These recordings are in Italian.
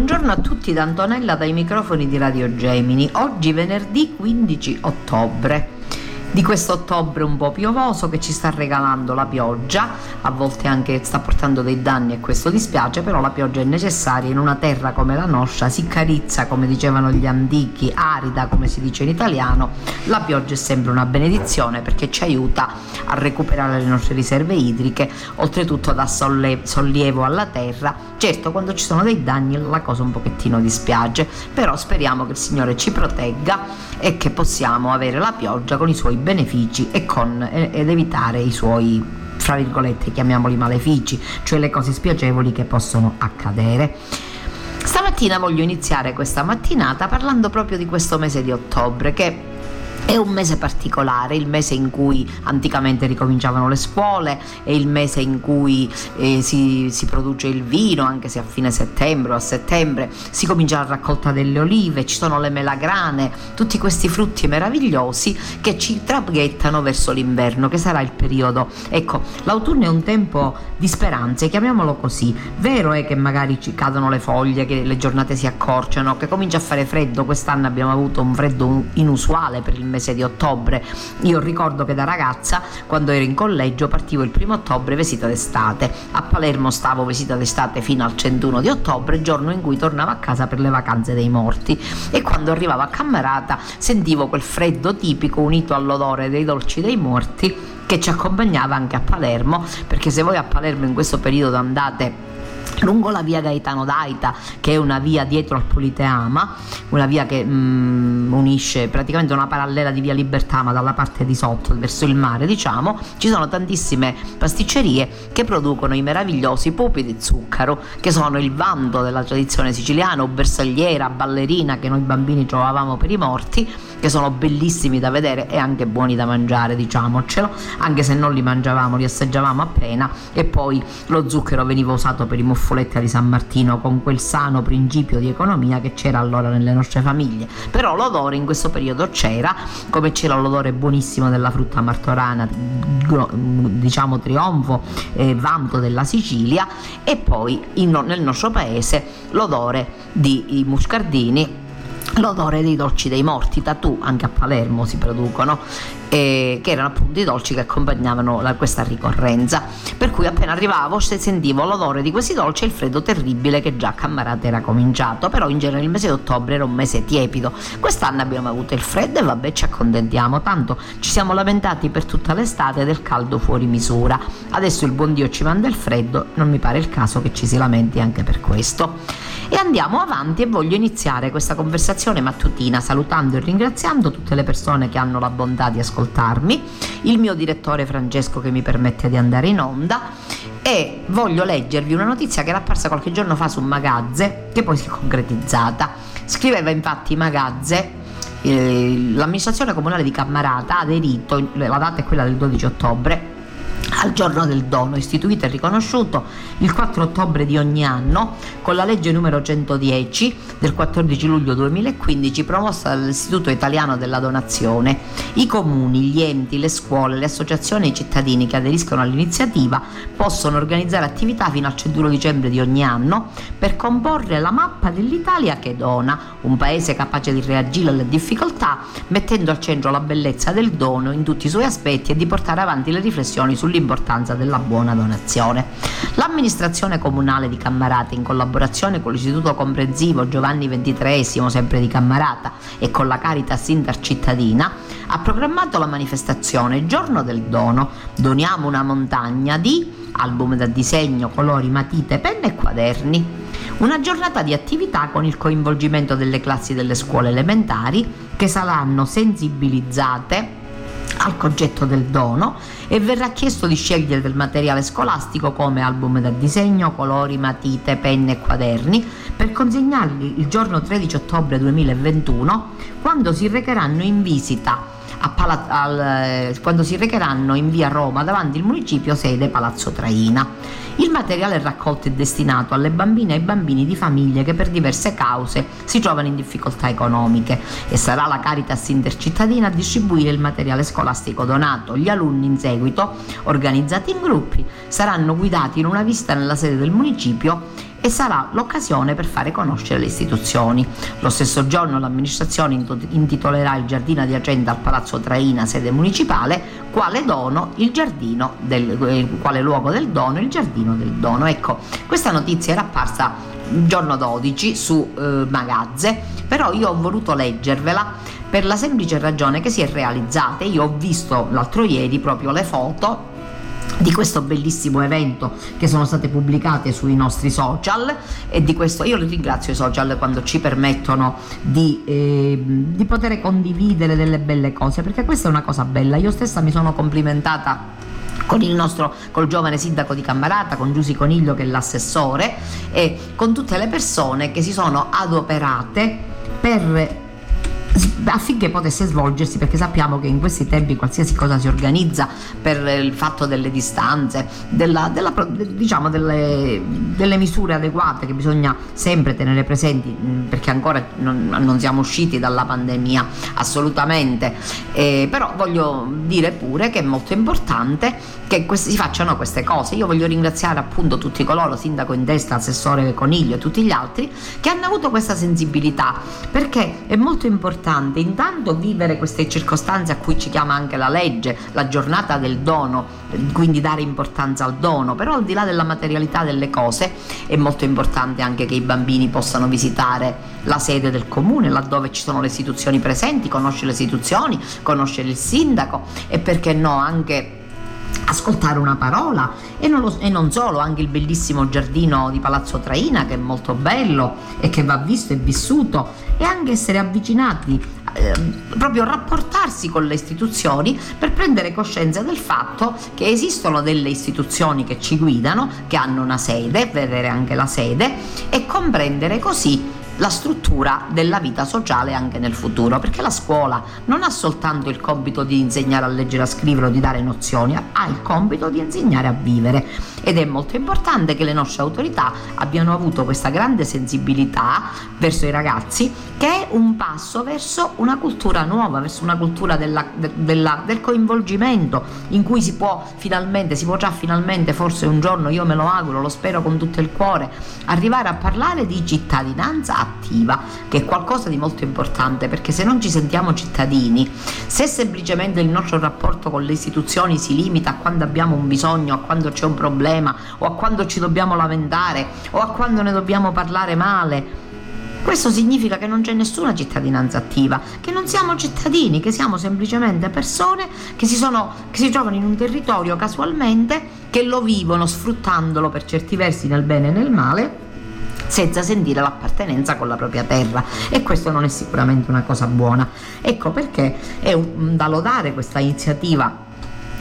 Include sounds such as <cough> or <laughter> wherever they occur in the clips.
Buongiorno a tutti da Antonella dai microfoni di Radio Gemini. Oggi venerdì 15 ottobre. Di questo ottobre un po' piovoso che ci sta regalando la pioggia, a volte anche sta portando dei danni e questo dispiace, però la pioggia è necessaria in una terra come la nostra, si carizza come dicevano gli antichi, arida come si dice in italiano, la pioggia è sempre una benedizione perché ci aiuta a recuperare le nostre riserve idriche, oltretutto dà solle- sollievo alla terra. Certo, quando ci sono dei danni la cosa un pochettino dispiace, però speriamo che il Signore ci protegga e che possiamo avere la pioggia con i suoi benefici con, ed evitare i suoi fra virgolette chiamiamoli malefici, cioè le cose spiacevoli che possono accadere. Stamattina voglio iniziare questa mattinata parlando proprio di questo mese di ottobre che è un mese particolare, il mese in cui anticamente ricominciavano le scuole, è il mese in cui eh, si, si, produce il vino, anche se a fine settembre o a settembre si comincia la raccolta delle olive, ci sono le melagrane, tutti questi frutti meravigliosi che ci traghettano verso l'inverno, che sarà il periodo. Ecco, l'autunno è un tempo di speranze, chiamiamolo così. Vero è che magari ci cadono le foglie, che le giornate si accorciano, che comincia a fare freddo, quest'anno abbiamo avuto un freddo inusuale per il mese di ottobre. Io ricordo che da ragazza, quando ero in collegio, partivo il primo ottobre vestita d'estate. A Palermo stavo vestita d'estate fino al 101 di ottobre, giorno in cui tornavo a casa per le vacanze dei morti. E quando arrivavo a Cammarata sentivo quel freddo tipico unito all'odore dei dolci dei morti che ci accompagnava anche a Palermo, perché se voi a Palermo in questo periodo andate lungo la via Gaetano d'Aita, che è una via dietro al Politeama, una via che mm, unisce praticamente una parallela di via Libertà, ma dalla parte di sotto, verso il mare, diciamo, ci sono tantissime pasticcerie che producono i meravigliosi pupi di zucchero, che sono il vanto della tradizione siciliana, o bersagliera, ballerina che noi bambini trovavamo per i morti, che sono bellissimi da vedere e anche buoni da mangiare, diciamocelo, anche se non li mangiavamo, li assaggiavamo appena e poi lo zucchero veniva usato per i muffoletti di San Martino con quel sano principio di economia che c'era allora nelle nostre famiglie. Però l'odore in questo periodo c'era, come c'era l'odore buonissimo della frutta martorana, diciamo trionfo e vanto della Sicilia e poi in, nel nostro paese l'odore di muscardini l'odore dei dolci dei morti, tatù anche a Palermo si producono, eh, che erano appunto i dolci che accompagnavano la, questa ricorrenza. Per cui appena arrivavo sentivo l'odore di questi dolci e il freddo terribile che già a Cammarata era cominciato, però in genere il mese di ottobre era un mese tiepido. Quest'anno abbiamo avuto il freddo e vabbè ci accontentiamo, tanto ci siamo lamentati per tutta l'estate del caldo fuori misura. Adesso il buon Dio ci manda il freddo, non mi pare il caso che ci si lamenti anche per questo. E andiamo avanti e voglio iniziare questa conversazione mattutina salutando e ringraziando tutte le persone che hanno la bontà di ascoltarmi, il mio direttore Francesco che mi permette di andare in onda e voglio leggervi una notizia che era apparsa qualche giorno fa su Magazze che poi si è concretizzata. Scriveva infatti Magazze eh, l'amministrazione comunale di Cammarata ha aderito, la data è quella del 12 ottobre, al giorno del dono, istituito e riconosciuto il 4 ottobre di ogni anno con la legge numero 110 del 14 luglio 2015 promossa dall'Istituto Italiano della Donazione. I comuni, gli enti, le scuole, le associazioni e i cittadini che aderiscono all'iniziativa possono organizzare attività fino al 101 dicembre di ogni anno per comporre la mappa dell'Italia che dona, un paese capace di reagire alle difficoltà mettendo al centro la bellezza del dono in tutti i suoi aspetti e di portare avanti le riflessioni sull'importanza l'importanza della buona donazione. L'amministrazione comunale di Cammarata, in collaborazione con l'Istituto Comprensivo Giovanni XXIII, sempre di Cammarata, e con la Caritas Intercittadina, ha programmato la manifestazione Giorno del Dono. Doniamo una montagna di album da disegno, colori, matite, penne e quaderni. Una giornata di attività con il coinvolgimento delle classi delle scuole elementari che saranno sensibilizzate al concetto del dono e verrà chiesto di scegliere del materiale scolastico come album da disegno, colori, matite, penne e quaderni per consegnarli il giorno 13 ottobre 2021 quando si recheranno in visita Pala- al, eh, quando si recheranno in via Roma davanti al municipio sede Palazzo Traina. Il materiale raccolto è destinato alle bambine e ai bambini di famiglie che per diverse cause si trovano in difficoltà economiche e sarà la Caritas Intercittadina a distribuire il materiale scolastico donato. Gli alunni in seguito, organizzati in gruppi, saranno guidati in una visita nella sede del municipio e sarà l'occasione per fare conoscere le istituzioni. Lo stesso giorno l'amministrazione intitolerà il giardino adiacente al Palazzo Traina, sede municipale, quale dono il del eh, quale luogo del dono il giardino del dono. Ecco, questa notizia era apparsa giorno 12 su eh, Magazze, però io ho voluto leggervela per la semplice ragione che si è realizzata. Io ho visto l'altro ieri proprio le foto di questo bellissimo evento che sono state pubblicate sui nostri social e di questo io ringrazio i social quando ci permettono di, eh, di poter condividere delle belle cose perché questa è una cosa bella. Io stessa mi sono complimentata con il nostro col giovane sindaco di Cammarata, con Giusy Coniglio che è l'assessore e con tutte le persone che si sono adoperate per affinché potesse svolgersi perché sappiamo che in questi tempi qualsiasi cosa si organizza per il fatto delle distanze, della, della, diciamo delle, delle, misure adeguate che bisogna sempre tenere presenti perché ancora non, non siamo usciti dalla pandemia assolutamente, eh, però voglio dire pure che è molto importante che questi, si facciano queste cose. Io voglio ringraziare appunto tutti coloro, sindaco in testa, assessore Coniglio e tutti gli altri che hanno avuto questa sensibilità perché è molto importante intanto vivere queste circostanze a cui ci chiama anche la legge, la giornata del dono, quindi dare importanza al dono, però al di là della materialità delle cose è molto importante anche che i bambini possano visitare la sede del comune, laddove ci sono le istituzioni presenti, conoscere le istituzioni, conoscere il sindaco e perché no anche ascoltare una parola. E non, lo, e non, solo, anche il bellissimo giardino di Palazzo Traina che è molto bello e che va visto e vissuto. E anche essere avvicinati, eh, proprio rapportarsi con le istituzioni per prendere coscienza del fatto che esistono delle istituzioni che ci guidano, che hanno una sede, vedere anche la sede e comprendere così la struttura della vita sociale anche nel futuro, perché la scuola non ha soltanto il compito di insegnare a leggere a scrivere o di dare nozioni, ha il compito di insegnare a vivere. Ed è molto importante che le nostre autorità abbiano avuto questa grande sensibilità verso i ragazzi che è un passo verso una cultura nuova, verso una cultura della, della, del coinvolgimento in cui si può finalmente, si potrà finalmente, forse un giorno, io me lo auguro, lo spero con tutto il cuore, arrivare a parlare di cittadinanza attiva, che è qualcosa di molto importante, perché se non ci sentiamo cittadini, se semplicemente il nostro rapporto con le istituzioni si limita a quando abbiamo un bisogno, a quando c'è un problema, o a quando ci dobbiamo lamentare, o a quando ne dobbiamo parlare male, questo significa che non c'è nessuna cittadinanza attiva, che non siamo cittadini, che siamo semplicemente persone che si, sono, che si, trovano in un territorio casualmente, che lo vivono sfruttandolo per certi versi nel bene e nel male senza sentire l'appartenenza con la propria terra e questo non è sicuramente una cosa buona. Ecco perché è un, da lodare questa iniziativa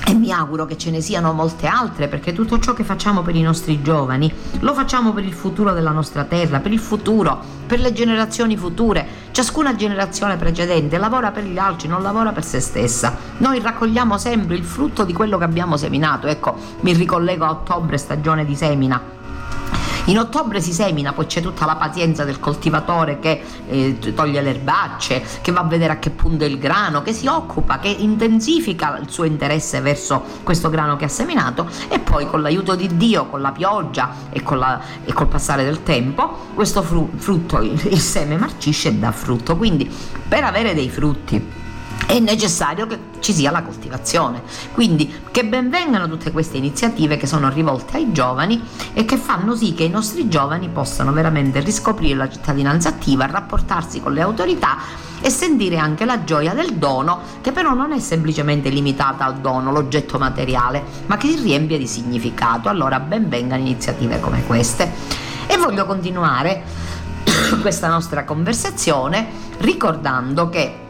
e mi auguro che ce ne siano molte altre perché tutto ciò che facciamo per i nostri giovani lo facciamo per il futuro della nostra terra, per il futuro, per le generazioni future. Ciascuna generazione precedente lavora per gli altri, non lavora per se stessa. Noi raccogliamo sempre il frutto di quello che abbiamo seminato. Ecco, mi ricollego a ottobre, stagione di semina in ottobre si semina, poi c'è tutta la pazienza del coltivatore che eh, toglie le erbacce, che va a vedere a che punto è il grano, che si occupa, che intensifica il suo interesse verso questo grano che ha seminato e poi con l'aiuto di Dio, con la pioggia e, la, e col passare del tempo, questo fru- frutto, il, il seme marcisce e dà frutto. Quindi per avere dei frutti è necessario che ci sia la coltivazione. Quindi che benvengano tutte queste iniziative che sono rivolte ai giovani e che fanno sì che i nostri giovani possano veramente riscoprire la cittadinanza attiva, rapportarsi con le autorità e sentire anche la gioia del dono, che però non è semplicemente limitata al dono, l'oggetto materiale, ma che si riempie di significato. Allora benvengano iniziative come queste. E voglio continuare <coughs> questa nostra conversazione ricordando che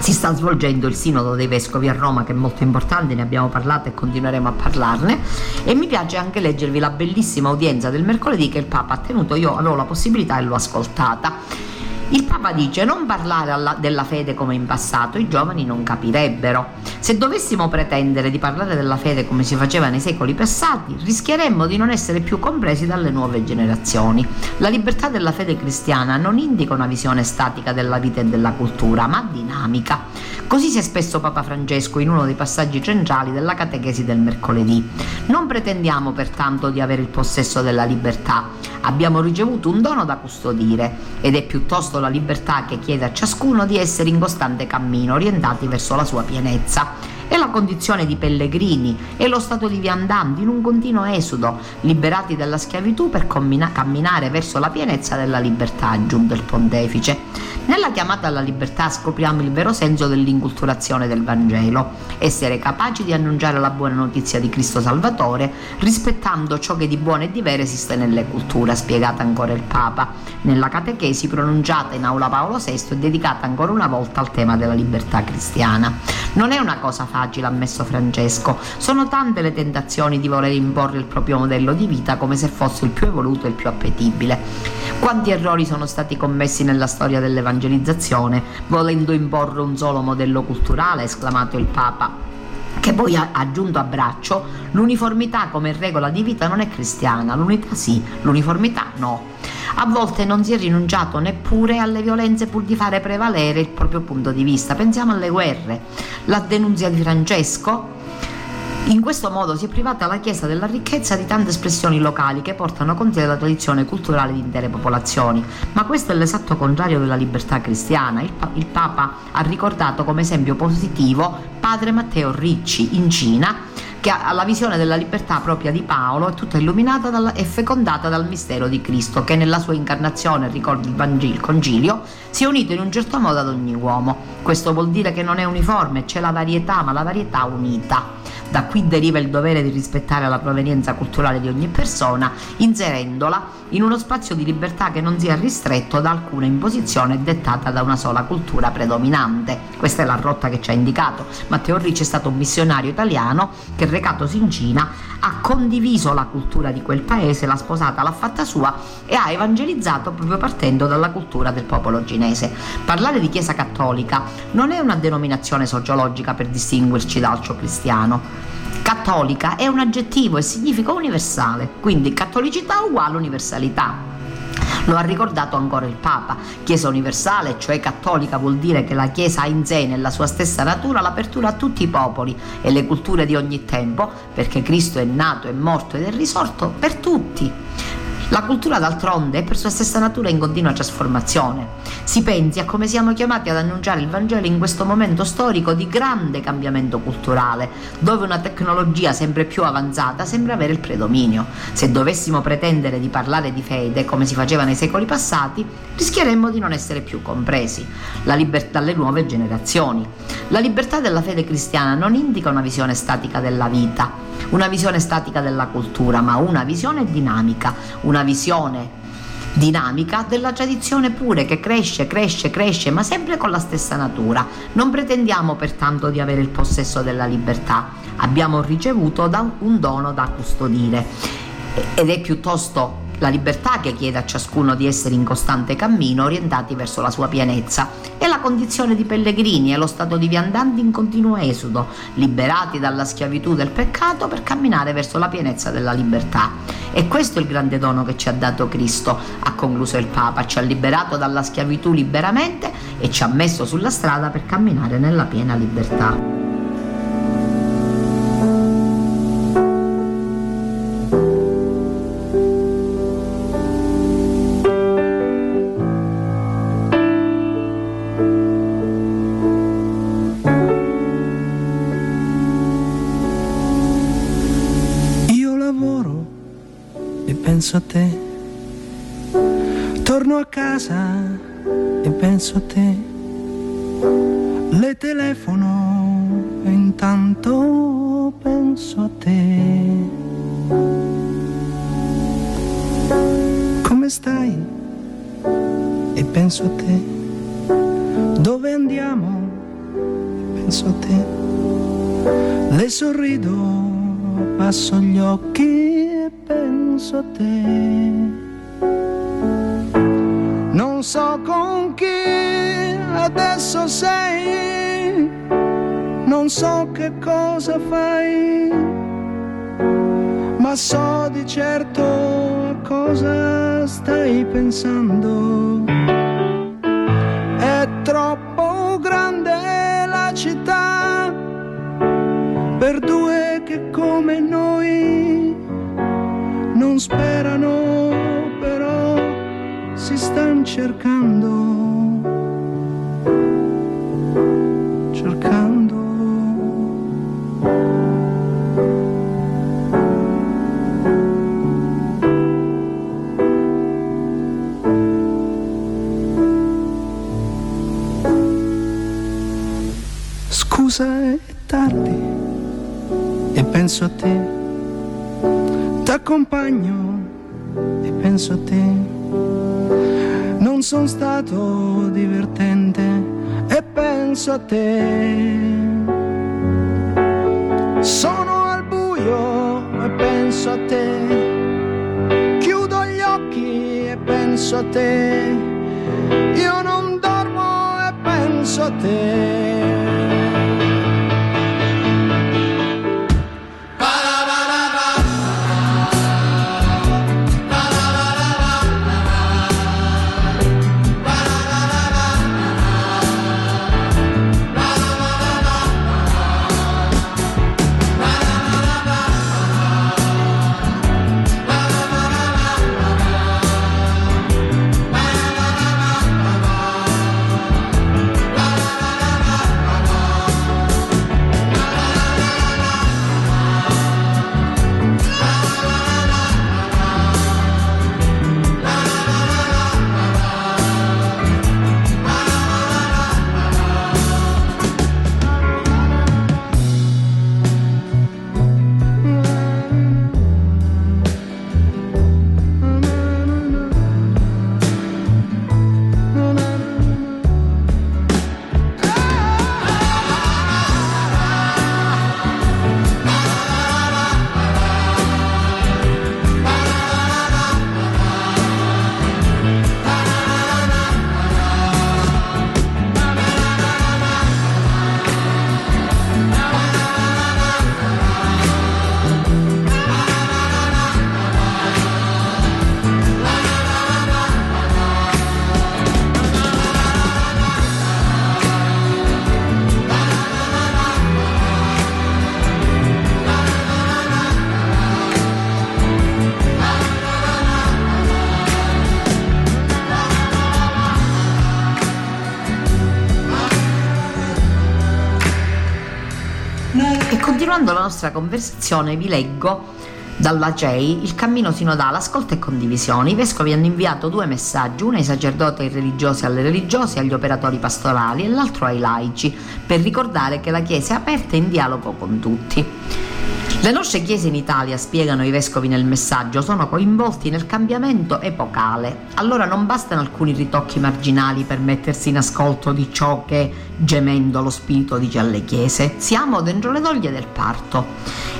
si sta svolgendo il Sinodo dei Vescovi a Roma che è molto importante, ne abbiamo parlato e continueremo a parlarne. E mi piace anche leggervi la bellissima udienza del mercoledì che il Papa ha tenuto, io avevo la possibilità e l'ho ascoltata il Papa dice non parlare alla, della fede come in passato, i giovani non capirebbero. Se dovessimo pretendere di parlare della fede come si faceva nei secoli passati, rischieremmo di non essere più compresi dalle nuove generazioni. La libertà della fede cristiana non indica una visione statica della vita e della cultura, ma dinamica. Così si è spesso Papa Francesco in uno dei passaggi centrali della catechesi del mercoledì. Non pretendiamo pertanto di avere il possesso della libertà, abbiamo ricevuto un dono da custodire ed è piuttosto la libertà che chiede a ciascuno di essere in costante cammino, orientati verso la sua pienezza. È la condizione di pellegrini, è lo stato di viandanti in un continuo esodo, liberati dalla schiavitù per camminare verso la pienezza della libertà, aggiunge il pontefice. Nella chiamata alla libertà scopriamo il vero senso dell'inculturazione del Vangelo, essere capaci di annunciare la buona notizia di Cristo Salvatore, rispettando ciò che di buono e di vero esiste nelle culture, ha spiegato ancora il Papa, nella catechesi pronunciata in aula Paolo VI e dedicata ancora una volta al tema della libertà cristiana. Non è una cosa facile fragile, ammesso Francesco. Sono tante le tentazioni di voler imporre il proprio modello di vita come se fosse il più evoluto e il più appetibile. Quanti errori sono stati commessi nella storia dell'evangelizzazione, volendo imporre un solo modello culturale, esclamato il Papa che poi ha aggiunto a braccio l'uniformità come regola di vita non è cristiana, l'unità sì, l'uniformità no. A volte non si è rinunciato neppure alle violenze pur di fare prevalere il proprio punto di vista. Pensiamo alle guerre, la denunzia di Francesco. In questo modo si è privata la Chiesa della ricchezza di tante espressioni locali che portano con sé la tradizione culturale di intere popolazioni. Ma questo è l'esatto contrario della libertà cristiana. Il, pa- il Papa ha ricordato come esempio positivo padre Matteo Ricci in Cina che ha la visione della libertà propria di Paolo è tutta illuminata dalla, e fecondata dal mistero di Cristo che nella sua incarnazione, ricordi il Vangelo, il Concilio, si è unito in un certo modo ad ogni uomo. Questo vuol dire che non è uniforme, c'è la varietà, ma la varietà unita. Da qui deriva il dovere di rispettare la provenienza culturale di ogni persona, inserendola in uno spazio di libertà che non sia ristretto da alcuna imposizione dettata da una sola cultura predominante. Questa è la rotta che ci ha indicato. Matteo Ricci è stato un missionario italiano che recatosi in Cina ha condiviso la cultura di quel paese, l'ha sposata, l'ha fatta sua e ha evangelizzato proprio partendo dalla cultura del popolo cinese. Parlare di Chiesa cattolica non è una denominazione sociologica per distinguerci dal ciò cristiano cattolica è un aggettivo e significa universale, quindi cattolicità uguale universalità. Lo ha ricordato ancora il Papa. Chiesa universale, cioè cattolica, vuol dire che la Chiesa ha in sé, nella sua stessa natura, l'apertura a tutti i popoli e le culture di ogni tempo, perché Cristo è nato, è morto ed è risorto per tutti. La cultura d'altronde è per sua stessa natura in continua trasformazione. Si pensi a come siamo chiamati ad annunciare il Vangelo in questo momento storico di grande cambiamento culturale, dove una tecnologia sempre più avanzata sembra avere il predominio. Se dovessimo pretendere di parlare di fede come si faceva nei secoli passati, rischieremmo di non essere più compresi. La libertà alle nuove generazioni. La libertà della fede cristiana non indica una visione statica della vita, una visione statica della cultura, ma una visione dinamica, una visione dinamica della tradizione pure che cresce, cresce, cresce, ma sempre con la stessa natura. Non pretendiamo pertanto di avere il possesso della libertà, abbiamo ricevuto da un dono da custodire ed è piuttosto la libertà che chiede a ciascuno di essere in costante cammino orientati verso la sua pienezza e la condizione di pellegrini e lo stato di viandanti in continuo esodo, liberati dalla schiavitù del peccato per camminare verso la pienezza della libertà. E questo è il grande dono che ci ha dato Cristo, ha concluso il Papa, ci ha liberato dalla schiavitù liberamente e ci ha messo sulla strada per camminare nella piena libertà. Penso a te. Torno a casa e penso a te. Le telefono e intanto penso a te. Come stai? E penso a te. Dove andiamo? Penso a te. Le sorrido, passo gli occhi adesso sei, non so che cosa fai, ma so di certo a cosa stai pensando. È troppo grande la città per due che come noi non sperano, però si stanno cercando, tardi e penso a te t'accompagno e penso a te. Non sono stato divertente e penso a te. Sono al buio e penso a te. Chiudo gli occhi e penso a te. Io non dormo e penso a te. Nostra conversazione vi leggo dalla CEI il cammino sinodale ascolta e condivisione. I vescovi hanno inviato due messaggi, uno ai sacerdoti e ai religiosi alle religiose, agli operatori pastorali e l'altro ai laici, per ricordare che la Chiesa è aperta in dialogo con tutti. Le nostre chiese in Italia, spiegano i vescovi nel messaggio, sono coinvolti nel cambiamento epocale. Allora non bastano alcuni ritocchi marginali per mettersi in ascolto di ciò che, gemendo lo spirito, dice alle chiese. Siamo dentro le doglie del parto.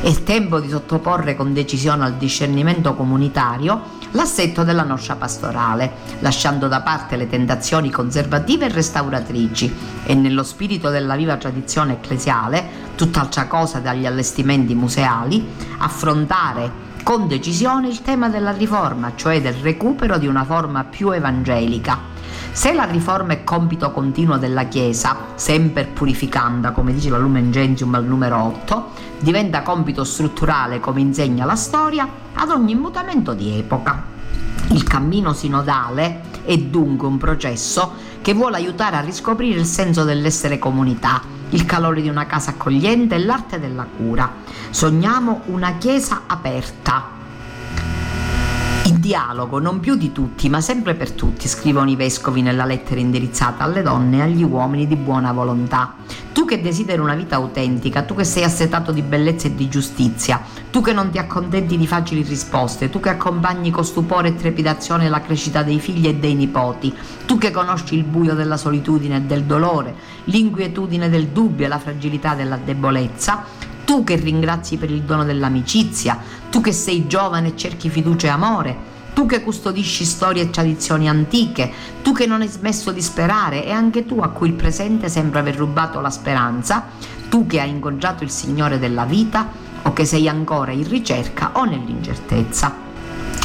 È tempo di sottoporre con decisione al discernimento comunitario l'assetto della nostra pastorale, lasciando da parte le tentazioni conservative e restauratrici e nello spirito della viva tradizione ecclesiale, tutt'altra cosa dagli allestimenti museali, affrontare con decisione il tema della riforma, cioè del recupero di una forma più evangelica. Se la riforma è compito continuo della Chiesa, sempre purificanda, come dice la Lumen Gentium al numero 8, diventa compito strutturale, come insegna la storia, ad ogni mutamento di epoca. Il cammino sinodale è dunque un processo che vuole aiutare a riscoprire il senso dell'essere comunità, il calore di una casa accogliente e l'arte della cura. Sogniamo una chiesa aperta, dialogo non più di tutti, ma sempre per tutti, scrivono i vescovi nella lettera indirizzata alle donne e agli uomini di buona volontà. Tu che desideri una vita autentica, tu che sei assetato di bellezza e di giustizia, tu che non ti accontenti di facili risposte, tu che accompagni con stupore e trepidazione la crescita dei figli e dei nipoti, tu che conosci il buio della solitudine e del dolore, l'inquietudine del dubbio e la fragilità della debolezza, tu che ringrazi per il dono dell'amicizia, tu che sei giovane e cerchi fiducia e amore, tu che custodisci storie e tradizioni antiche, tu che non hai smesso di sperare e anche tu a cui il presente sembra aver rubato la speranza, tu che hai incontrato il Signore della vita o che sei ancora in ricerca o nell'incertezza.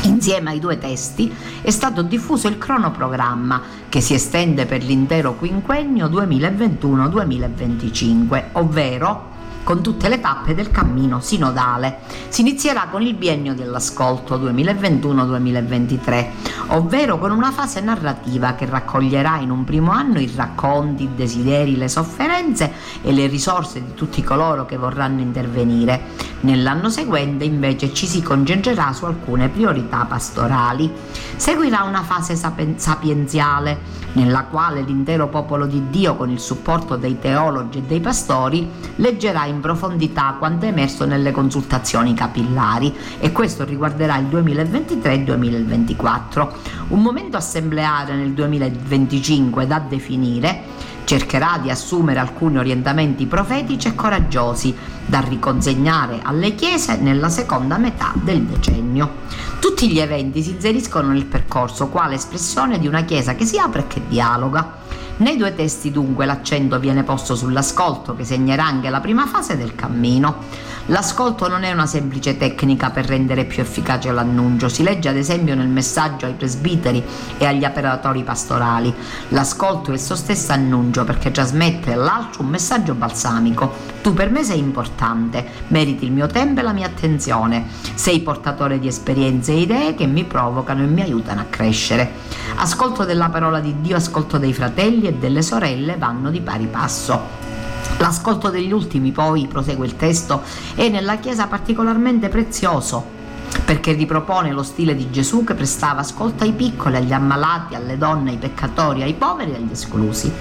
Insieme ai due testi è stato diffuso il cronoprogramma che si estende per l'intero quinquennio 2021-2025, ovvero con tutte le tappe del cammino sinodale. Si inizierà con il biennio dell'ascolto 2021-2023, ovvero con una fase narrativa che raccoglierà in un primo anno i racconti, i desideri, le sofferenze e le risorse di tutti coloro che vorranno intervenire. Nell'anno seguente invece ci si concentrerà su alcune priorità pastorali. Seguirà una fase sapienziale nella quale l'intero popolo di Dio con il supporto dei teologi e dei pastori leggerà in profondità quanto emerso nelle consultazioni capillari e questo riguarderà il 2023 e 2024. Un momento assembleare nel 2025 da definire cercherà di assumere alcuni orientamenti profetici e coraggiosi da riconsegnare alle chiese nella seconda metà del decennio. Tutti gli eventi si inseriscono nel percorso quale espressione di una chiesa che si apre e che dialoga. Nei due testi dunque l'accento viene posto sull'ascolto che segnerà anche la prima fase del cammino. L'ascolto non è una semplice tecnica per rendere più efficace l'annuncio, si legge ad esempio nel messaggio ai presbiteri e agli operatori pastorali. L'ascolto è il suo stesso annuncio perché trasmette all'altro un messaggio balsamico. Tu per me sei importante, meriti il mio tempo e la mia attenzione, sei portatore di esperienze e idee che mi provocano e mi aiutano a crescere. Ascolto della parola di Dio, ascolto dei fratelli e delle sorelle vanno di pari passo. L'ascolto degli ultimi, poi, prosegue il testo, è nella Chiesa particolarmente prezioso perché ripropone lo stile di Gesù che prestava ascolto ai piccoli, agli ammalati, alle donne, ai peccatori, ai poveri e agli esclusi.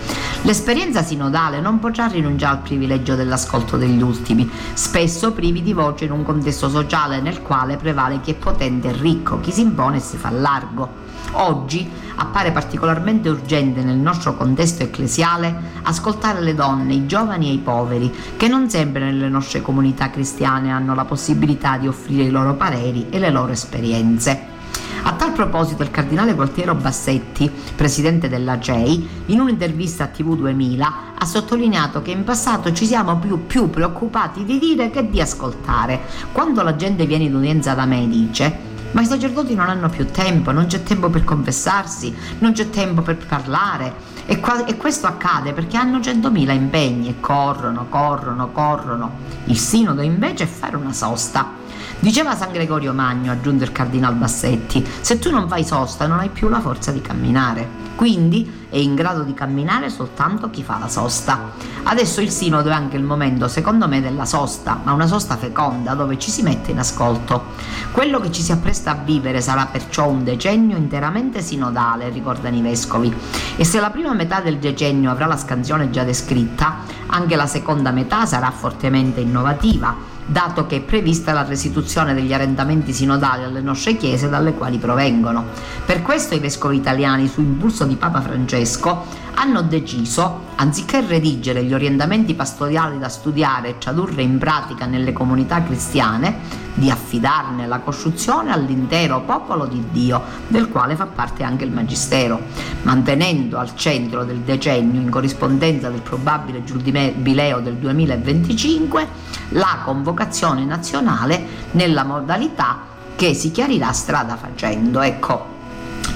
L'esperienza sinodale non potrà rinunciare al privilegio dell'ascolto degli ultimi, spesso privi di voce in un contesto sociale nel quale prevale chi è potente e ricco, chi si impone e si fa largo. Oggi appare particolarmente urgente nel nostro contesto ecclesiale ascoltare le donne, i giovani e i poveri, che non sempre nelle nostre comunità cristiane hanno la possibilità di offrire i loro pareri e le loro esperienze. A tal proposito il cardinale Gualtiero Bassetti, presidente della CEI, in un'intervista a TV 2000 ha sottolineato che in passato ci siamo più, più preoccupati di dire che di ascoltare. Quando la gente viene in udienza da me e dice ma i sacerdoti non hanno più tempo, non c'è tempo per confessarsi, non c'è tempo per parlare. E, qua, e questo accade perché hanno 100.000 impegni e corrono, corrono, corrono. Il sinodo invece è fare una sosta. Diceva San Gregorio Magno, aggiunge il cardinal Bassetti, se tu non fai sosta non hai più la forza di camminare. Quindi è in grado di camminare soltanto chi fa la sosta. Adesso il sinodo è anche il momento, secondo me, della sosta, ma una sosta feconda dove ci si mette in ascolto. Quello che ci si appresta a vivere sarà perciò un decennio interamente sinodale, ricordano i vescovi. E se la prima metà del decennio avrà la scansione già descritta, anche la seconda metà sarà fortemente innovativa dato che è prevista la restituzione degli arrendamenti sinodali alle nostre chiese dalle quali provengono. Per questo i vescovi italiani, su impulso di Papa Francesco, hanno deciso, anziché redigere gli orientamenti pastoriali da studiare e tradurre in pratica nelle comunità cristiane, di affidarne la costruzione all'intero popolo di Dio, del quale fa parte anche il Magistero, mantenendo al centro del decennio, in corrispondenza del probabile giubileo del 2025, la convocazione nazionale nella modalità che si chiarirà strada facendo. Ecco,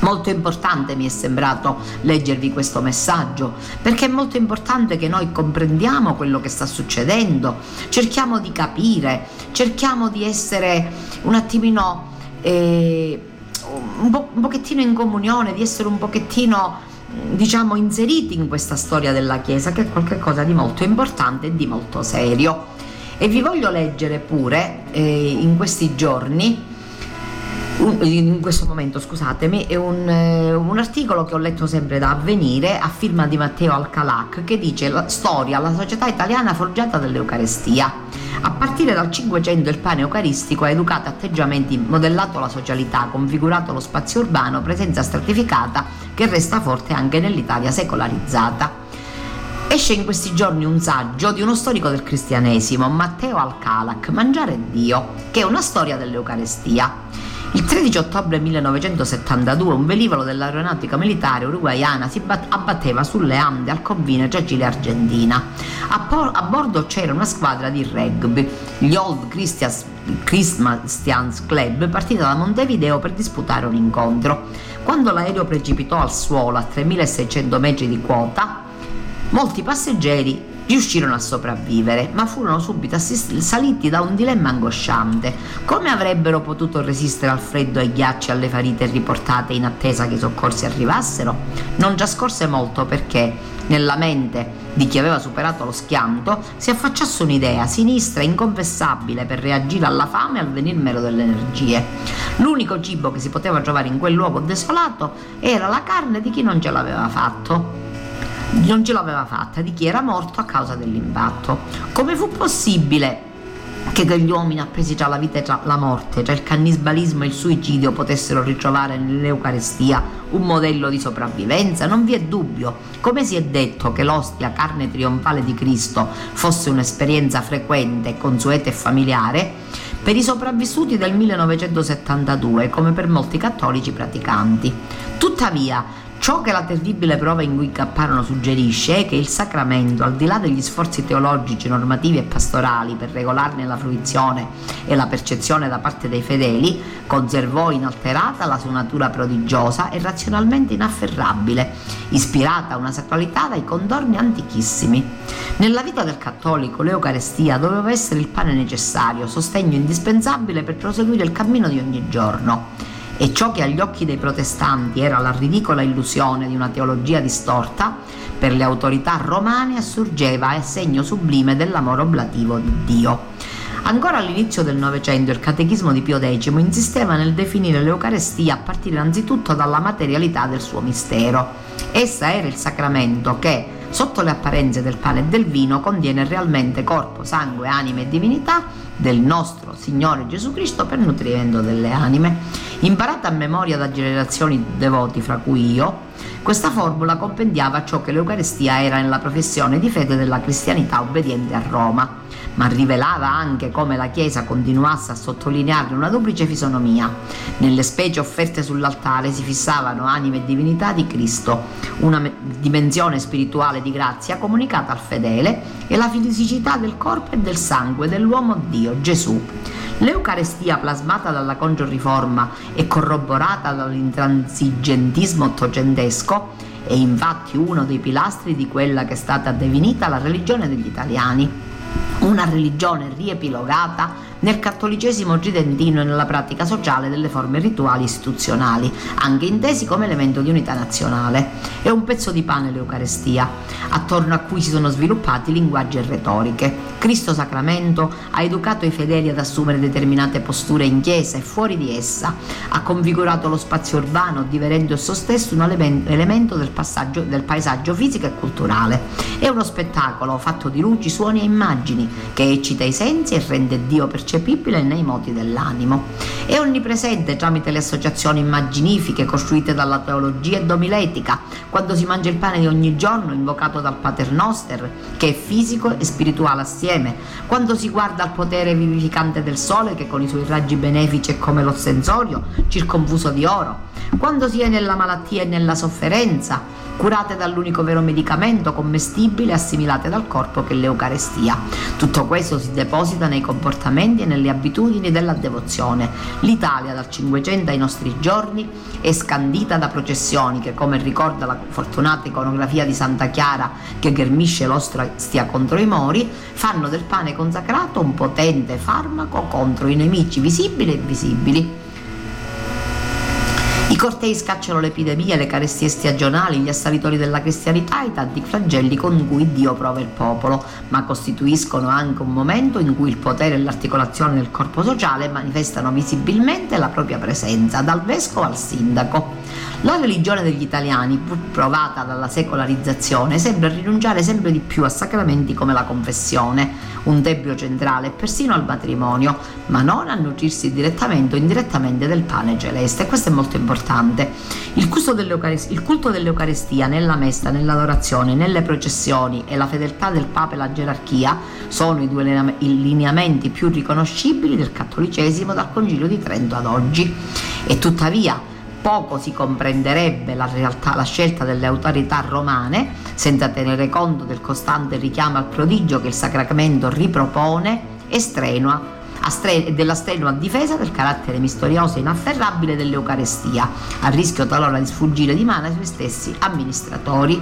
Molto importante mi è sembrato leggervi questo messaggio, perché è molto importante che noi comprendiamo quello che sta succedendo, cerchiamo di capire, cerchiamo di essere un attimino, eh, un, po- pochettino in comunione, di essere un pochettino diciamo inseriti in questa storia della Chiesa che è qualcosa di molto importante e di molto serio. E vi voglio leggere pure eh, in questi giorni in questo momento, scusatemi, è un, eh, un, articolo che ho letto sempre da avvenire a firma di Matteo Alcalac che dice la storia, la società italiana forgiata dall'Eucarestia. A partire dal Cinquecento il pane eucaristico ha educato atteggiamenti, modellato la socialità, configurato lo spazio urbano, presenza stratificata che resta forte anche nell'Italia secolarizzata. Esce in questi giorni un saggio di uno storico del cristianesimo, Matteo Alcalac, Mangiare Dio, che è una storia dell'Eucarestia. Il 13 ottobre 1972 un velivolo dell'aeronautica militare uruguayana si bat- abbatteva sulle Ande al confine tra Cile e Argentina. A, por- a, bordo c'era una squadra di rugby, gli Old Christians, Christians Club, partita da Montevideo per disputare un incontro. Quando l'aereo precipitò al suolo a 3600 metri di quota, molti passeggeri riuscirono a sopravvivere, ma furono subito assaliti da un dilemma angosciante. Come avrebbero potuto resistere al freddo, ai ghiacci e alle ferite riportate in attesa che i soccorsi arrivassero? Non trascorse molto perché nella mente di chi aveva superato lo schianto si affacciasse un'idea sinistra inconfessabile per reagire alla fame e al venir meno delle energie. L'unico cibo che si poteva trovare in quel luogo desolato era la carne di chi non ce l'aveva fatto non ce l'aveva fatta di chi era morto a causa dell'impatto. Come fu possibile che degli uomini appesi tra la vita e la morte, tra il cannibalismo e il suicidio, potessero ritrovare nell'Eucarestia un modello di sopravvivenza? Non vi è dubbio. Come si è detto che l'ostia carne trionfale di Cristo fosse un'esperienza frequente, consueta e familiare, per i sopravvissuti del 1972, come per molti cattolici praticanti. Tuttavia, Ciò che la terribile prova in cui Capparano suggerisce è che il sacramento, al di là degli sforzi teologici, normativi e pastorali per regolarne la fruizione e la percezione da parte dei fedeli, conservò inalterata la sua natura prodigiosa e razionalmente inafferrabile, ispirata a una sacralità dai contorni antichissimi. Nella vita del cattolico l'Eucarestia doveva essere il pane necessario, sostegno indispensabile per proseguire il cammino di ogni giorno e ciò che agli occhi dei protestanti era la ridicola illusione di una teologia distorta, per le autorità romane assurgeva a segno sublime dell'amore oblativo di Dio. Ancora all'inizio del Novecento il catechismo di Pio X insisteva nel definire l'Eucarestia a partire anzitutto dalla materialità del suo mistero. Essa era il sacramento che, sotto le apparenze del pane e del vino, contiene realmente corpo, sangue, anima e divinità del nostro Signore Gesù Cristo per nutrimento delle anime. Imparata a memoria da generazioni di devoti, fra cui io, questa formula compendiava ciò che l'Eucaristia era nella professione di fede della cristianità obbediente a Roma ma rivelava anche come la Chiesa continuasse a sottolinearne una duplice fisonomia. Nelle specie offerte sull'altare si fissavano anime e divinità di Cristo, una dimensione spirituale di grazia comunicata al fedele e la fisicità del corpo e del sangue dell'uomo Dio, Gesù. L'Eucarestia plasmata dalla Congioriforma e corroborata dall'intransigentismo ottocentesco è infatti uno dei pilastri di quella che è stata definita la religione degli italiani una religione riepilogata nel cattolicesimo tridentino e nella pratica sociale delle forme rituali istituzionali, anche intesi come elemento di unità nazionale. È un pezzo di pane l'Eucarestia, attorno a cui si sono sviluppati linguaggi e retoriche. Cristo Sacramento ha educato i fedeli ad assumere determinate posture in chiesa e fuori di essa, ha configurato lo spazio urbano, divenendo esso stesso un elemento del, del paesaggio fisico e culturale. È uno spettacolo fatto di luci, suoni e immagini che eccita i sensi e rende Dio percepibile nei modi dell'animo. È onnipresente tramite le associazioni immaginifiche costruite dalla teologia e domiletica, quando si mangia il pane di ogni giorno invocato dal Paternoster, che è fisico e spirituale assieme, quando si guarda al potere vivificante del sole che con i suoi raggi benefici è come l'ossensorio, circonfuso di oro, quando si è nella malattia e nella sofferenza, curate dall'unico vero medicamento commestibile assimilate dal corpo che è l'Eucarestia. Tutto questo si deposita nei comportamenti e nelle abitudini della devozione. L'Italia dal Cinquecento ai nostri giorni è scandita da processioni che, come ricorda la fortunata iconografia di Santa Chiara che ghermisce l'ostia contro i mori, fanno del pane consacrato un potente farmaco contro i nemici visibili e invisibili. Cortei scacciano l'epidemia, le carestie stagionali, gli assalitori della cristianità e i tanti flagelli con cui Dio prova il popolo, ma costituiscono anche un momento in cui il potere e l'articolazione del corpo sociale manifestano visibilmente la propria presenza, dal vescovo al sindaco. La religione degli italiani, pur provata dalla secolarizzazione, sembra rinunciare sempre di più a sacramenti come la confessione, un tempio centrale e persino al matrimonio, ma non a nutrirsi direttamente o indirettamente del pane celeste. Questo è molto importante. Il culto, il culto dell'Eucaristia nella messa, nell'adorazione, nelle processioni e la fedeltà del Papa e la gerarchia sono i due lineamenti più riconoscibili del cattolicesimo dal Concilio di Trento ad oggi. E tuttavia, poco si comprenderebbe la realtà, la scelta delle autorità romane, senza tenere conto del costante richiamo al prodigio che il sacramento ripropone e strenua della strenua difesa del carattere misterioso e inafferrabile dell'Eucarestia, a rischio talora di sfuggire di mano ai suoi stessi amministratori.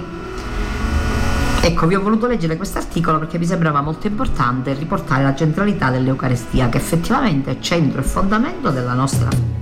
Ecco, vi ho voluto leggere questo articolo perché mi sembrava molto importante riportare la centralità dell'Eucarestia, che effettivamente è centro e fondamento della nostra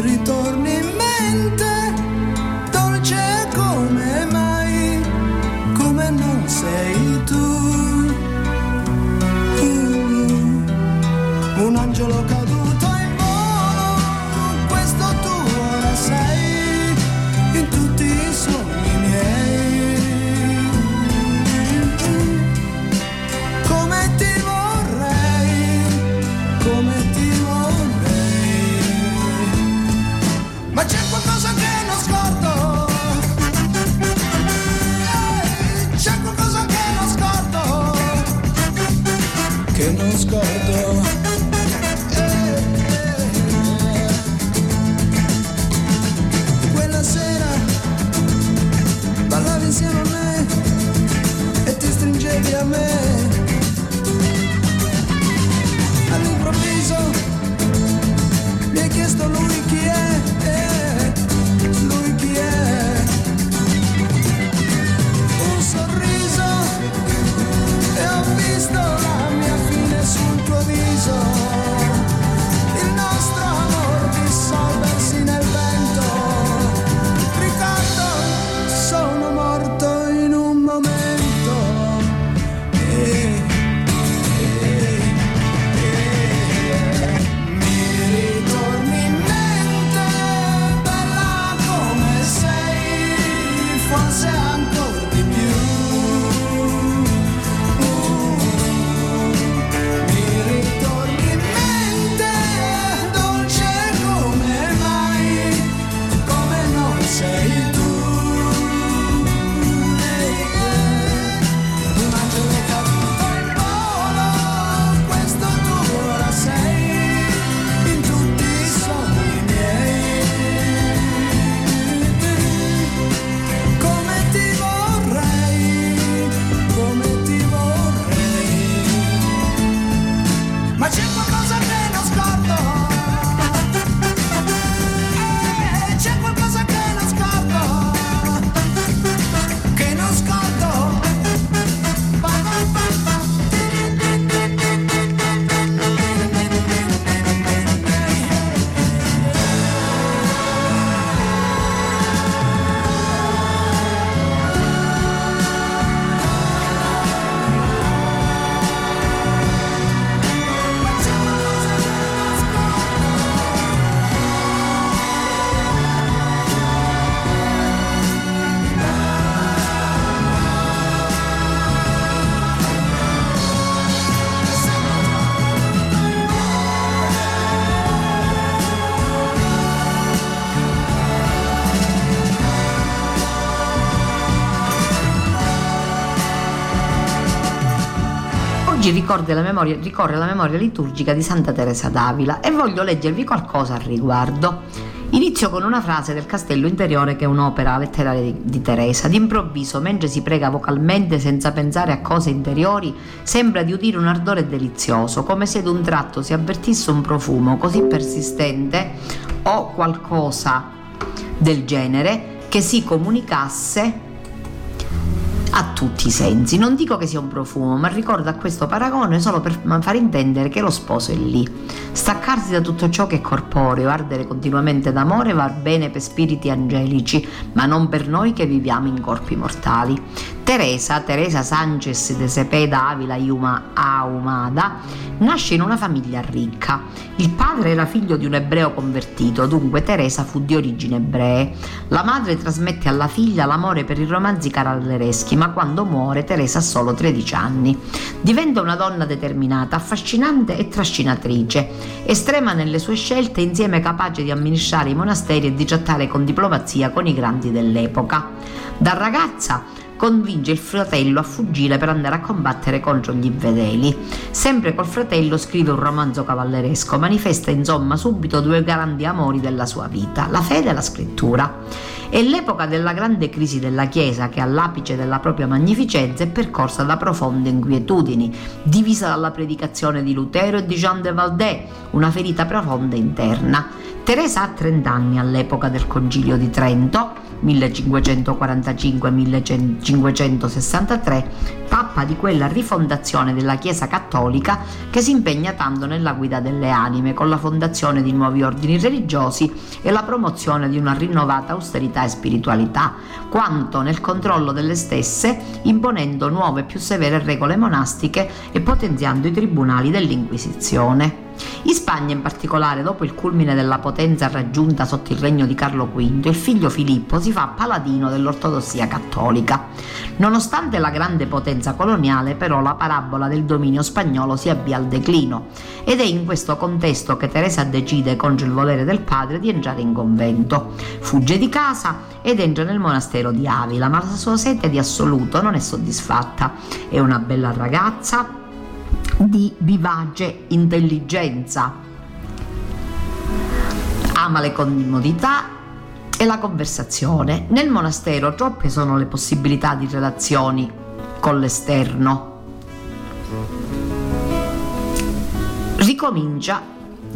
ritorni in mente. Ricorre la, memoria, ricorre la memoria liturgica di Santa Teresa d'Avila e voglio leggervi qualcosa al riguardo. Inizio con una frase del Castello Interiore che è un'opera letteraria di, di, Teresa. D'improvviso, mentre si prega vocalmente senza pensare a cose interiori, sembra di udire un ardore delizioso, come se d'un tratto si avvertisse un profumo così persistente o qualcosa del genere che si comunicasse a tutti i sensi. Non dico che sia un profumo, ma ricordo a questo paragone solo per far intendere che lo sposo è lì. Staccarsi da tutto ciò che è corporeo, ardere continuamente d'amore va bene per spiriti angelici, ma non per noi che viviamo in corpi mortali. Teresa, Teresa Sanchez de Cepeda Avila Yuma Ahumada, nasce in una famiglia ricca. Il padre era figlio di un ebreo convertito, dunque Teresa fu di origini ebree. La madre trasmette alla figlia l'amore per i romanzi cavallereschi, ma quando muore Teresa ha solo 13 anni. Diventa una donna determinata, affascinante e trascinatrice, estrema nelle sue scelte, insieme capace di amministrare i monasteri e di trattare con diplomazia con i grandi dell'epoca. Da ragazza convince il fratello a fuggire per andare a combattere contro gli infedeli. Sempre col fratello scrive un romanzo cavalleresco, manifesta insomma subito due grandi amori della sua vita, la fede e la scrittura. È l'epoca della grande crisi della Chiesa che all'apice della propria magnificenza è percorsa da profonde inquietudini, divisa dalla predicazione di Lutero e di Jean de Valdès, una ferita profonda interna. Teresa ha 30 anni all'epoca del Concilio di Trento, 1545-1563, pappa di quella rifondazione della Chiesa cattolica che si impegna tanto nella guida delle anime, con la fondazione di nuovi ordini religiosi e la promozione di una rinnovata austerità e spiritualità, quanto nel controllo delle stesse, imponendo nuove e più severe regole monastiche e potenziando i tribunali dell'Inquisizione. In Spagna in particolare, dopo il culmine della potenza raggiunta sotto il regno di Carlo V, il figlio Filippo si fa paladino dell'ortodossia cattolica. Nonostante la grande potenza coloniale, però la parabola del dominio spagnolo si avvia al declino ed è in questo contesto che Teresa decide, contro il volere del padre, di entrare in convento. Fugge di casa ed entra nel monastero di Avila, ma la sua sete di assoluto non è soddisfatta. È una bella ragazza, di vivace intelligenza. Ama le comodità e la conversazione. Nel monastero troppe sono le possibilità di relazioni con l'esterno. Ricomincia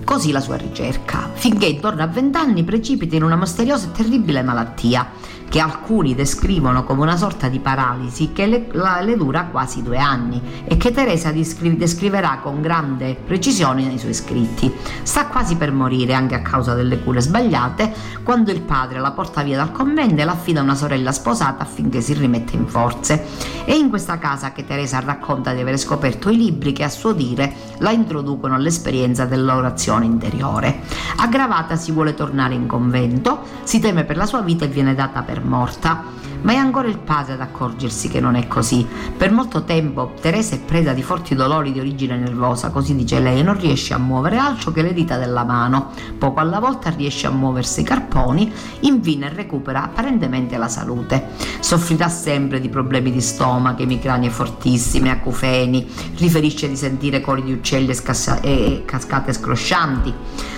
così la sua ricerca, finché intorno a vent'anni precipita in una misteriosa e terribile malattia che alcuni descrivono come una sorta di paralisi che le, la, le dura quasi due anni e che Teresa descri- descriverà con grande precisione nei suoi scritti. Sta quasi per morire anche a causa delle cure sbagliate quando il padre la porta via dal convento e l'affida a una sorella sposata affinché si rimetta in forze. È in questa casa che Teresa racconta di aver scoperto i libri che a suo dire la introducono all'esperienza dell'orazione interiore. Aggravata si vuole tornare in convento, si teme per la sua vita e viene data per morta, ma è ancora il padre ad accorgersi che non è così. Per molto tempo Teresa è preda di forti dolori di origine nervosa, così dice lei, e non riesce a muovere altro che le dita della mano. Poco alla volta riesce a muoversi i carponi, infine recupera apparentemente la salute. Soffrirà sempre di problemi di stomaco, emicranie fortissime, acufeni, riferisce di sentire cori di uccelli e cascate scroscianti,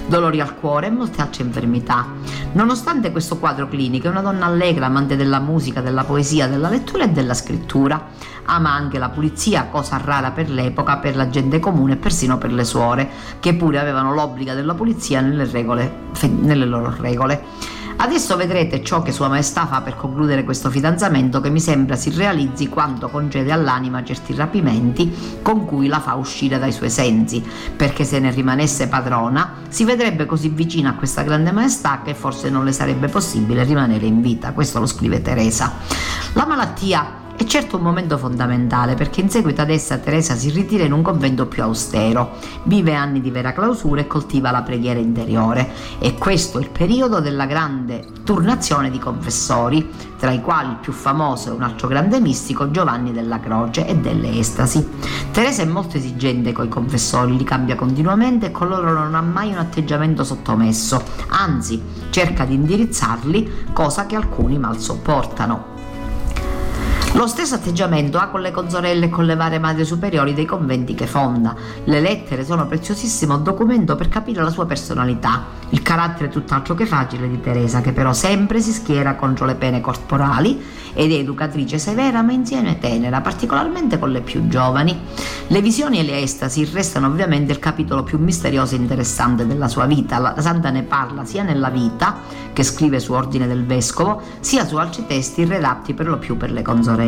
dolori al cuore e molte altre infermità. Nonostante questo quadro clinico è una donna allegra, amante della musica, della poesia, della lettura e della scrittura. Ama anche la pulizia, cosa rara per l'epoca, per la gente comune e persino per le suore, che pure avevano l'obbligo della pulizia nelle, regole, nelle loro regole. Adesso vedrete ciò che Sua Maestà fa per concludere questo fidanzamento che mi sembra si realizzi quando concede all'anima certi rapimenti con cui la fa uscire dai suoi sensi, perché se ne rimanesse padrona si vedrebbe così vicina a questa grande maestà che forse non le sarebbe possibile rimanere in vita. Questo lo scrive Teresa. La malattia è certo un momento fondamentale perché in seguito ad essa Teresa si ritira in un convento più austero, vive anni di vera clausura e coltiva la preghiera interiore. E questo è il periodo della grande turnazione di confessori, tra i quali il più famoso è un altro grande mistico, Giovanni della Croce e delle Estasi. Teresa è molto esigente coi confessori, li cambia continuamente e con loro non ha mai un atteggiamento sottomesso, anzi cerca di indirizzarli, cosa che alcuni mal sopportano. Lo stesso atteggiamento ha con le consorelle e con le varie madri superiori dei conventi che fonda. Le lettere sono preziosissimo documento per capire la sua personalità, il carattere tutt'altro che facile di Teresa, che però sempre si schiera contro le pene corporali ed è educatrice severa ma insieme tenera, particolarmente con le più giovani. Le visioni e le estasi restano ovviamente il capitolo più misterioso e interessante della sua vita. La Santa ne parla sia nella vita, che scrive su ordine del vescovo, sia su altri testi redatti per lo più per le consorelle.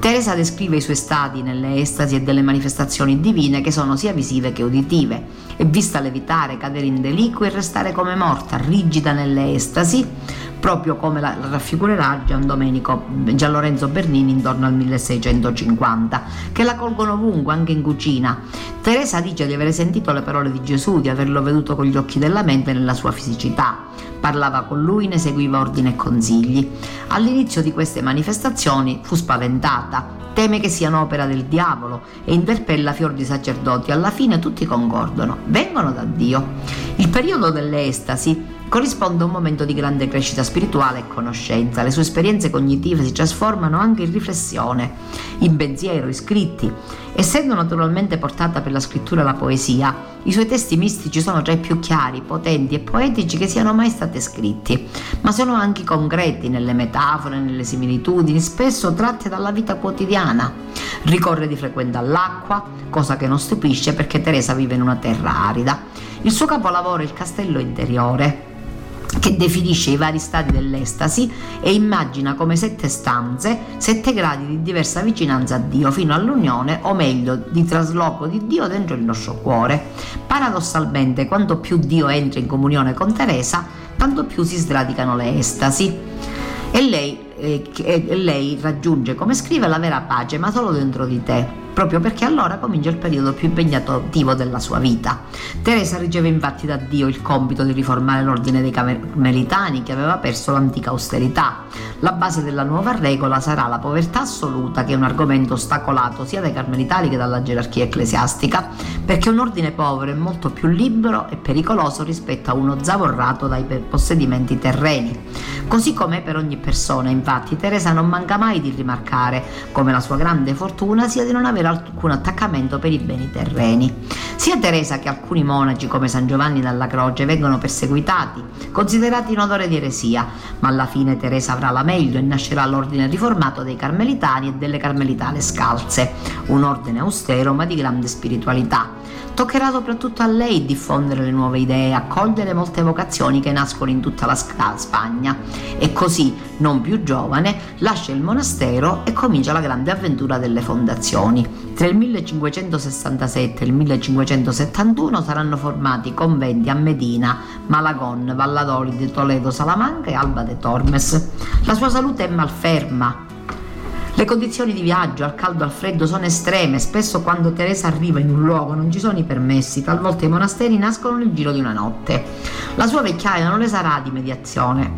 Teresa descrive i suoi stati nelle estasi e delle manifestazioni divine che sono sia visive che uditive. È vista levitare, cadere in deliquio e restare come morta, rigida nelle estasi, proprio come la raffigurerà Gian Domenico Gian Lorenzo Bernini intorno al 1650, che la colgono ovunque, anche in cucina. Teresa dice di aver sentito le parole di Gesù, di averlo veduto con gli occhi della mente nella sua fisicità. Parlava con lui, ne seguiva ordini e consigli. All'inizio di queste manifestazioni fu spaventata, teme che siano opera del diavolo e interpella fior di sacerdoti. Alla fine tutti concordano, vengono da Dio. Il periodo delle estasi corrisponde a un momento di grande crescita spirituale e conoscenza. Le sue esperienze cognitive si trasformano anche in riflessione, in pensiero, in scritti. Essendo naturalmente portata per la scrittura la poesia, i suoi testi mistici sono tra i più chiari, potenti e poetici che siano mai stati scritti, ma sono anche concreti nelle metafore, nelle similitudini, spesso tratte dalla vita quotidiana. Ricorre di frequente all'acqua, cosa che non stupisce perché Teresa vive in una terra arida. Il suo capolavoro è il castello interiore, che definisce i vari stati dell'estasi e immagina come sette stanze, sette gradi di diversa vicinanza a Dio fino all'unione, o meglio, di trasloco di Dio dentro il nostro cuore. Paradossalmente, quanto più Dio entra in comunione con Teresa, tanto più si sradicano le estasi. E lei, eh, lei raggiunge, come scrive, la vera pace, ma solo dentro di te proprio perché allora comincia il periodo più impegnativo della sua vita. Teresa riceve infatti da Dio il compito di riformare l'ordine dei Carmelitani che aveva perso l'antica austerità. La base della nuova regola sarà la povertà assoluta, che è un argomento ostacolato sia dai Carmelitani che dalla gerarchia ecclesiastica, perché un ordine povero è molto più libero e pericoloso rispetto a uno zavorrato dai possedimenti terreni. Così come per ogni persona, infatti, Teresa non manca mai di rimarcare come la sua grande fortuna sia di non avere alcun attaccamento per i beni terreni. Sia Teresa che alcuni monaci come San Giovanni dalla Croce vengono perseguitati, considerati in odore di eresia, ma alla fine Teresa avrà la meglio e nascerà l'ordine riformato dei Carmelitani e delle Carmelitane scalze, un ordine austero ma di grande spiritualità. Toccherà soprattutto a lei diffondere le nuove idee, accogliere molte vocazioni che nascono in tutta la Spagna e così, non più giovane, lascia il monastero e comincia la grande avventura delle fondazioni. Tra il 1567 e il 1571 saranno formati conventi a Medina, Malagon, Valladolid, Toledo, Salamanca e Alba de Tormes. La sua salute è malferma, le condizioni di viaggio al caldo e al freddo sono estreme, spesso quando Teresa arriva in un luogo non ci sono i permessi, talvolta i monasteri nascono nel giro di una notte. La sua vecchiaia non le sarà di mediazione,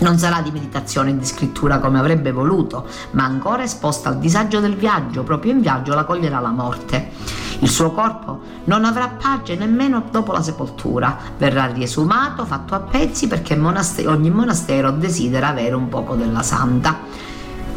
non sarà di meditazione e di scrittura come avrebbe voluto, ma ancora esposta al disagio del viaggio, proprio in viaggio la coglierà la morte. Il suo corpo non avrà pace nemmeno dopo la sepoltura, verrà riesumato, fatto a pezzi perché monastero, ogni monastero desidera avere un poco della santa.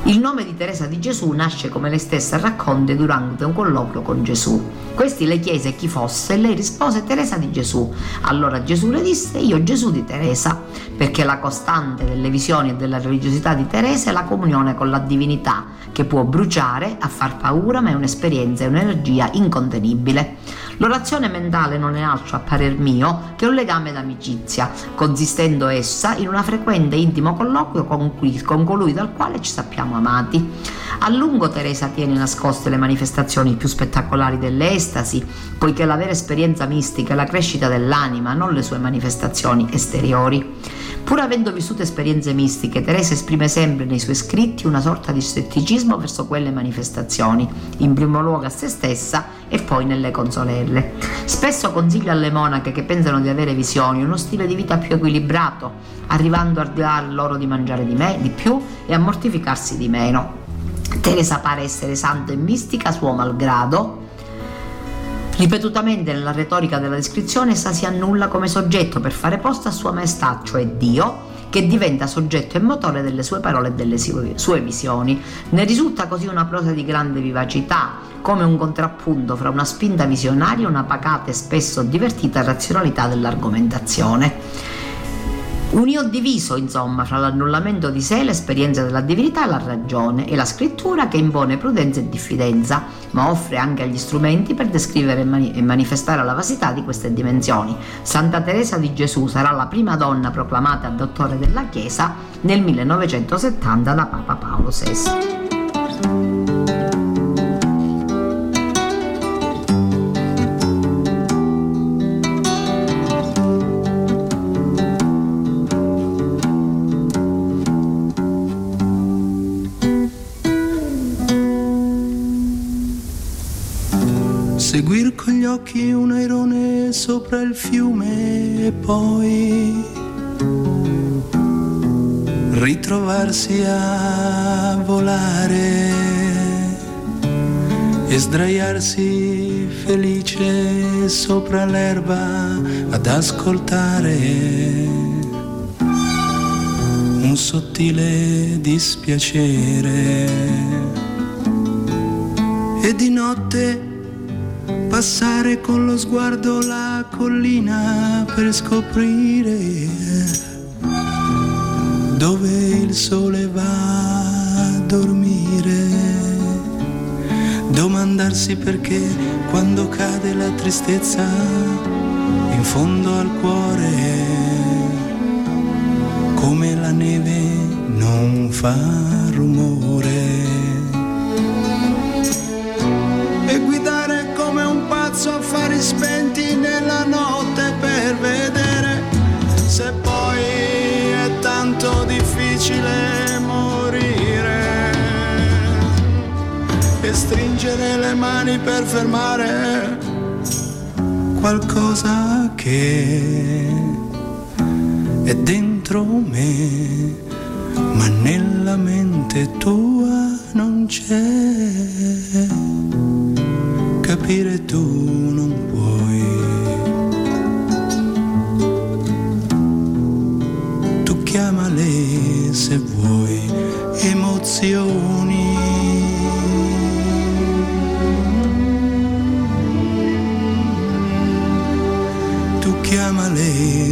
Il nome di Teresa di Gesù nasce come lei stessa racconta durante un colloquio con Gesù. Questi le chiese chi fosse e lei rispose Teresa di Gesù. Allora Gesù le disse io Gesù di Teresa, perché la costante delle visioni e della religiosità di Teresa è la comunione con la divinità, che può bruciare, a far paura, ma è un'esperienza e un'energia incontenibile. L'orazione mentale non è altro, a parer mio, che un legame d'amicizia, consistendo essa in una frequente e intimo colloquio con, cui, con colui dal quale ci sappiamo amati. A lungo Teresa tiene nascoste le manifestazioni più spettacolari dell'estasi, poiché la vera esperienza mistica è la crescita dell'anima, non le sue manifestazioni esteriori. Pur avendo vissuto esperienze mistiche, Teresa esprime sempre nei suoi scritti una sorta di scetticismo verso quelle manifestazioni, in primo luogo a se stessa e poi nelle consolelle. Spesso consiglia alle monache che pensano di avere visioni uno stile di vita più equilibrato, arrivando a dar loro di mangiare di, me, di più e a mortificarsi di meno. Teresa pare essere santa e mistica suo malgrado, Ripetutamente nella retorica della descrizione essa si annulla come soggetto per fare posto a Sua Maestà, cioè Dio, che diventa soggetto e motore delle sue parole e delle sue visioni. Ne risulta così una prosa di grande vivacità, come un contrappunto fra una spinta visionaria e una pacata e spesso divertita razionalità dell'argomentazione. Un io diviso, insomma, fra l'annullamento di sé, l'esperienza della divinità e la ragione, e la scrittura che impone prudenza e diffidenza, ma offre anche gli strumenti per descrivere e, mani- manifestare la vasità di queste dimensioni. Santa Teresa di Gesù sarà la prima donna proclamata dottore della Chiesa nel 1970 da Papa Paolo VI. Sopra il fiume e poi ritrovarsi a volare e sdraiarsi felice sopra l'erba ad ascoltare un sottile dispiacere. E di notte passare con lo sguardo la collina per scoprire dove il sole va a dormire. Domandarsi perché quando cade la tristezza in fondo al cuore, come la neve non fa rumore. Stringere le mani per fermare qualcosa che è dentro me ma nella mente tua non c'è capire tu non puoi. Tu chiamale se vuoi emozioni.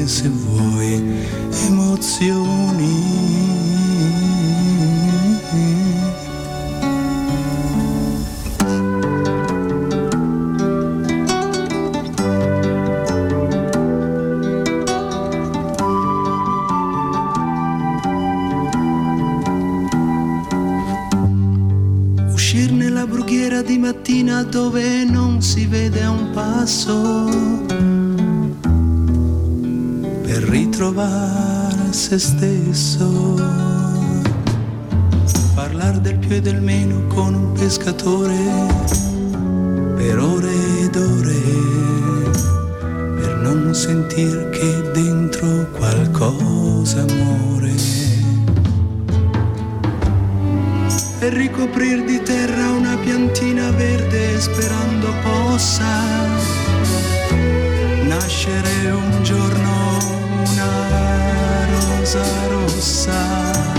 Se vuoi emozioni. mattina dove non si vede un passo ritrovare se stesso. Parlare del più e del meno con un pescatore per ore ed ore per non sentir che dentro qualcosa muore. e ricoprir di terra una piantina verde sperando possa nascere un giorno Saro, saro.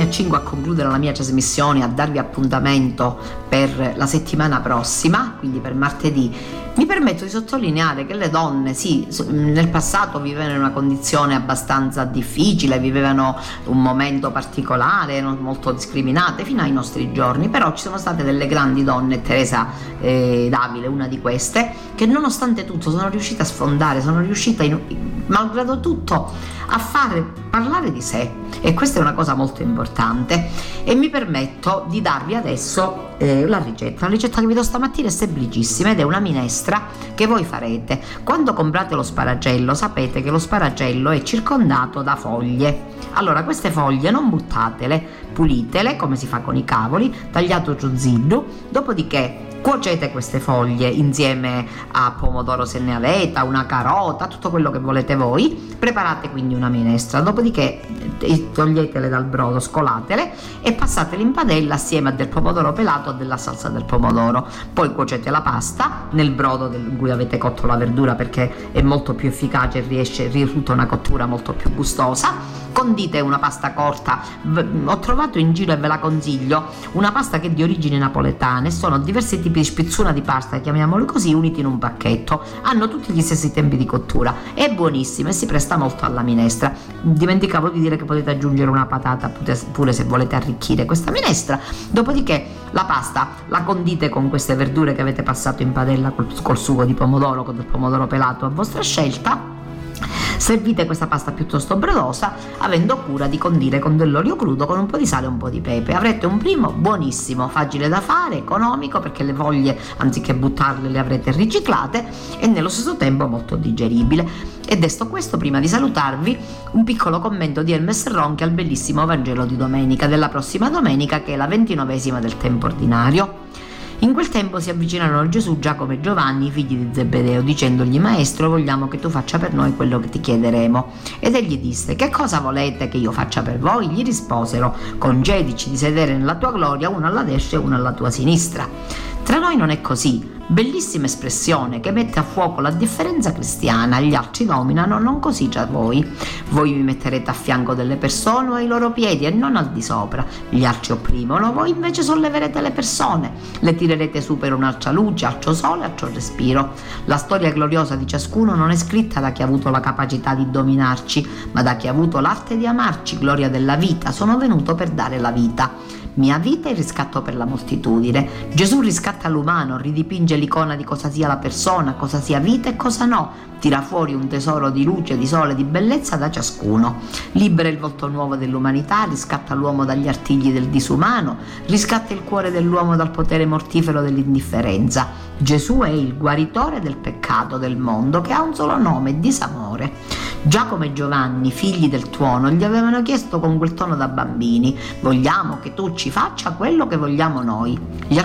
Mi accingo a concludere la mia trasmissione, a darvi appuntamento per la settimana prossima, quindi per martedì, mi permetto di sottolineare che le donne, sì, nel passato vivevano in una condizione abbastanza difficile, vivevano un momento particolare, molto discriminate fino ai nostri giorni, però ci sono state delle grandi donne, Teresa eh, Davile, una di queste, che nonostante tutto sono riuscite a sfondare, sono riuscite, in, malgrado tutto, a fare parlare di sé. E questa è una cosa molto importante. E mi permetto di darvi adesso eh, la ricetta. La ricetta che vi do stamattina è semplicissima ed è una minestra che voi farete. Quando comprate lo sparagello sapete che lo sparagello è circondato da foglie. Allora queste foglie non buttatele, pulitele come si fa con i cavoli, tagliato giuzzillo, dopodiché Cuocete queste foglie insieme a pomodoro se ne avete, una carota, tutto quello che volete voi. Preparate quindi una minestra, dopodiché eh, toglietele dal brodo, scolatele e passatele in padella assieme a del pomodoro pelato e della salsa del pomodoro. Poi cuocete la pasta nel brodo in cui avete cotto la verdura perché è molto più efficace e riesce, risulta una cottura molto più gustosa condite una pasta corta ho trovato in giro e ve la consiglio una pasta che è di origini napoletane sono diversi tipi tipi di spizzuna di pasta, chiamiamoli così, uniti in un pacchetto. Hanno tutti gli stessi tempi di cottura. È buonissima e si presta molto alla minestra. Dimenticavo di dire che potete aggiungere una patata pure se volete arricchire questa minestra. Dopodiché la pasta la condite con queste verdure che avete passato in padella col, col sugo di pomodoro, con del pomodoro pelato a vostra scelta Servite questa pasta piuttosto brodosa, avendo cura di condire con dell'olio crudo con un po' di sale e un po' di pepe. Avrete un primo buonissimo, facile da fare, economico perché le foglie anziché buttarle le avrete riciclate e nello stesso tempo molto digeribile. E desto questo, prima di salutarvi, un piccolo commento di Hermes Ronchi al bellissimo Vangelo di domenica, della prossima domenica che è la ventinovesima del tempo ordinario. In quel tempo si avvicinarono a Gesù Giacomo e Giovanni, figli di Zebedeo, dicendogli Maestro, vogliamo che tu faccia per noi quello che ti chiederemo. Ed egli disse, che cosa volete che io faccia per voi? Gli risposero, concedici di sedere nella tua gloria, uno alla destra e uno alla tua sinistra. Tra noi non è così, Bellissima espressione che mette a fuoco la differenza cristiana, gli altri dominano, non così già voi. Voi vi metterete a fianco delle persone o ai loro piedi e non al di sopra. Gli altri opprimono, voi invece solleverete le persone, le tirerete su per un'altra luce, altro sole, altro respiro. La storia gloriosa di ciascuno non è scritta da chi ha avuto la capacità di dominarci, ma da chi ha avuto l'arte di amarci, gloria della vita. Sono venuto per dare la vita mia vita e riscatto per la moltitudine. Gesù riscatta l'umano, ridipinge l'icona di cosa sia la persona, cosa sia vita e cosa no, tira fuori un tesoro di luce, di sole, di bellezza da ciascuno. Libera il volto nuovo dell'umanità, riscatta l'uomo dagli artigli del disumano, riscatta il cuore dell'uomo dal potere mortifero dell'indifferenza. Gesù è il guaritore del peccato del mondo che ha un solo nome, disamore. Giacomo e Giovanni, figli del tuono, gli avevano chiesto con quel tono da bambini: Vogliamo che tu ci faccia quello che vogliamo noi. Gli